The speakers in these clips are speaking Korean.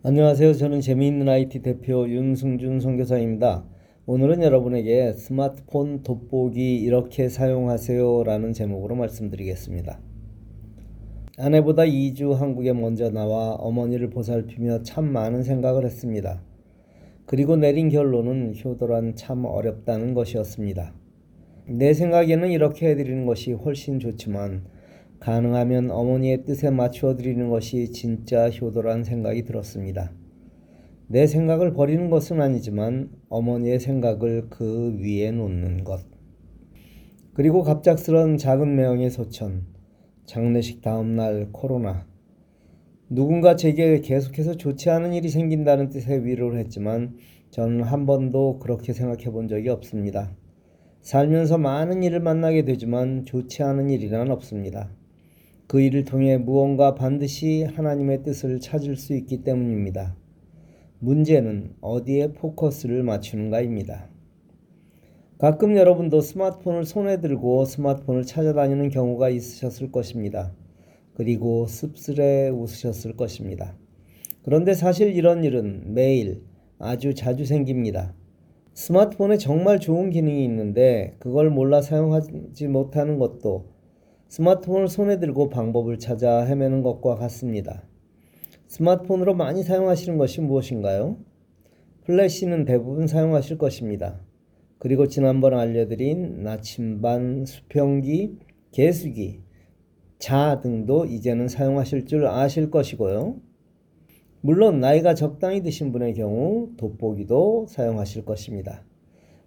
안녕하세요. 저는 재미있는 IT 대표 윤승준 선교사입니다. 오늘은 여러분에게 스마트폰 돋보기 이렇게 사용하세요 라는 제목으로 말씀드리겠습니다. 아내보다 2주 한국에 먼저 나와 어머니를 보살피며 참 많은 생각을 했습니다. 그리고 내린 결론은 효도란 참 어렵다는 것이었습니다. 내 생각에는 이렇게 해드리는 것이 훨씬 좋지만 가능하면 어머니의 뜻에 맞추어 드리는 것이 진짜 효도란 생각이 들었습니다. 내 생각을 버리는 것은 아니지만 어머니의 생각을 그 위에 놓는 것. 그리고 갑작스런 작은 매형의 소천, 장례식 다음날 코로나. 누군가 제게 계속해서 좋지 않은 일이 생긴다는 뜻의 위로를 했지만 저는 한 번도 그렇게 생각해 본 적이 없습니다. 살면서 많은 일을 만나게 되지만 좋지 않은 일이란 없습니다. 그 일을 통해 무언가 반드시 하나님의 뜻을 찾을 수 있기 때문입니다. 문제는 어디에 포커스를 맞추는가입니다. 가끔 여러분도 스마트폰을 손에 들고 스마트폰을 찾아다니는 경우가 있으셨을 것입니다. 그리고 씁쓸해 웃으셨을 것입니다. 그런데 사실 이런 일은 매일 아주 자주 생깁니다. 스마트폰에 정말 좋은 기능이 있는데 그걸 몰라 사용하지 못하는 것도 스마트폰을 손에 들고 방법을 찾아 헤매는 것과 같습니다. 스마트폰으로 많이 사용하시는 것이 무엇인가요? 플래시는 대부분 사용하실 것입니다. 그리고 지난번 알려드린 나침반, 수평기, 개수기, 자 등도 이제는 사용하실 줄 아실 것이고요. 물론 나이가 적당히 드신 분의 경우 돋보기도 사용하실 것입니다.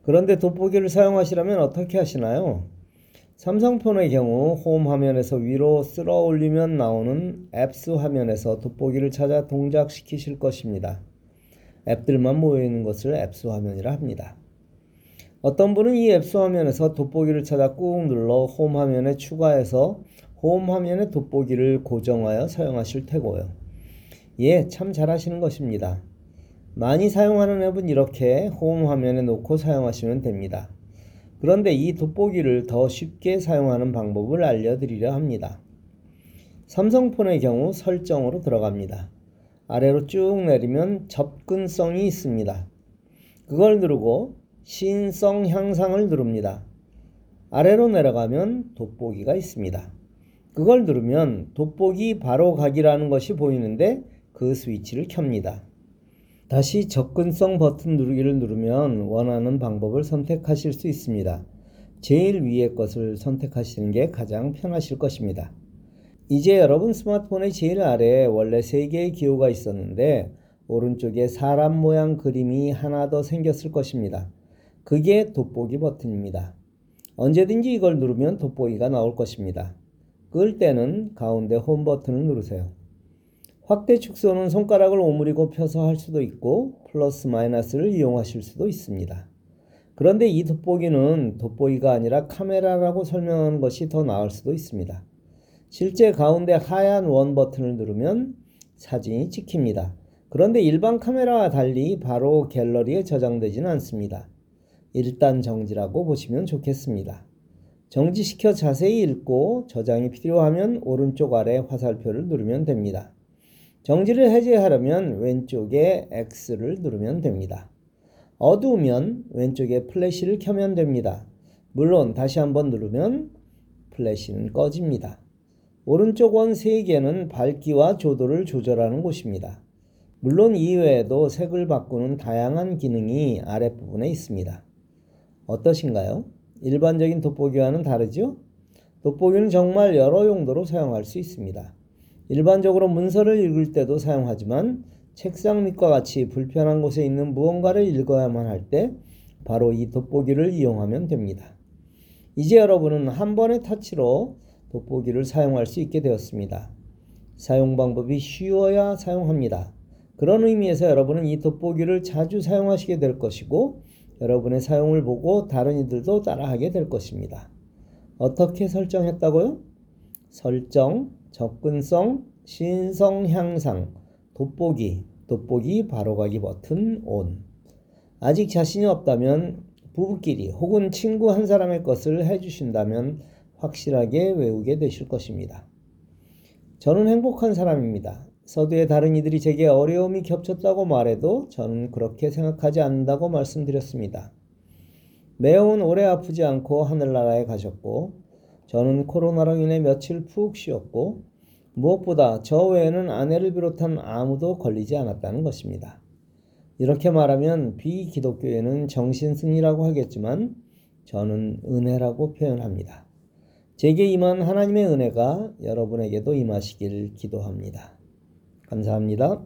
그런데 돋보기를 사용하시려면 어떻게 하시나요? 삼성폰의 경우 홈 화면에서 위로 쓸어 올리면 나오는 앱스 화면에서 돋보기를 찾아 동작시키실 것입니다. 앱들만 모여 있는 것을 앱스 화면이라 합니다. 어떤 분은 이 앱스 화면에서 돋보기를 찾아 꾹 눌러 홈 화면에 추가해서 홈 화면에 돋보기를 고정하여 사용하실 테고요. 예, 참 잘하시는 것입니다. 많이 사용하는 앱은 이렇게 홈 화면에 놓고 사용하시면 됩니다. 그런데 이 돋보기를 더 쉽게 사용하는 방법을 알려드리려 합니다. 삼성폰의 경우 설정으로 들어갑니다. 아래로 쭉 내리면 접근성이 있습니다. 그걸 누르고 신성 향상을 누릅니다. 아래로 내려가면 돋보기가 있습니다. 그걸 누르면 돋보기 바로 가기라는 것이 보이는데 그 스위치를 켭니다. 다시 접근성 버튼 누르기를 누르면 원하는 방법을 선택하실 수 있습니다. 제일 위의 것을 선택하시는 게 가장 편하실 것입니다. 이제 여러분 스마트폰의 제일 아래에 원래 3개의 기호가 있었는데 오른쪽에 사람 모양 그림이 하나 더 생겼을 것입니다. 그게 돋보기 버튼입니다. 언제든지 이걸 누르면 돋보기가 나올 것입니다. 끌 때는 가운데 홈 버튼을 누르세요. 확대 축소는 손가락을 오므리고 펴서 할 수도 있고 플러스 마이너스를 이용하실 수도 있습니다. 그런데 이 돋보기는 돋보기가 아니라 카메라라고 설명하는 것이 더 나을 수도 있습니다. 실제 가운데 하얀 원 버튼을 누르면 사진이 찍힙니다. 그런데 일반 카메라와 달리 바로 갤러리에 저장되지는 않습니다. 일단 정지라고 보시면 좋겠습니다. 정지시켜 자세히 읽고 저장이 필요하면 오른쪽 아래 화살표를 누르면 됩니다. 정지를 해제하려면 왼쪽에 X를 누르면 됩니다. 어두우면 왼쪽에 플래시를 켜면 됩니다. 물론 다시 한번 누르면 플래시는 꺼집니다. 오른쪽 원 3개는 밝기와 조도를 조절하는 곳입니다. 물론 이외에도 색을 바꾸는 다양한 기능이 아랫부분에 있습니다. 어떠신가요? 일반적인 돋보기와는 다르죠? 돋보기는 정말 여러 용도로 사용할 수 있습니다. 일반적으로 문서를 읽을 때도 사용하지만 책상 밑과 같이 불편한 곳에 있는 무언가를 읽어야만 할 때 바로 이 돋보기를 이용하면 됩니다. 이제 여러분은 한 번의 터치로 돋보기를 사용할 수 있게 되었습니다. 사용 방법이 쉬워야 사용합니다. 그런 의미에서 여러분은 이 돋보기를 자주 사용하시게 될 것이고 여러분의 사용을 보고 다른 이들도 따라하게 될 것입니다. 어떻게 설정했다고요? 설정, 접근성, 신성 향상, 돋보기, 돋보기 바로가기 버튼 온. 아직 자신이 없다면 부부끼리 혹은 친구 한 사람의 것을 해주신다면 확실하게 외우게 되실 것입니다. 저는 행복한 사람입니다. 서두에 다른 이들이 제게 어려움이 겹쳤다고 말해도 저는 그렇게 생각하지 않는다고 말씀드렸습니다. 매운 오래 아프지 않고 하늘나라에 가셨고 저는 코로나로 인해 며칠 푹 쉬었고 무엇보다 저 외에는 아내를 비롯한 아무도 걸리지 않았다는 것입니다. 이렇게 말하면 비기독교에는 정신승리라고 하겠지만 저는 은혜라고 표현합니다. 제게 임한 하나님의 은혜가 여러분에게도 임하시길 기도합니다. 감사합니다.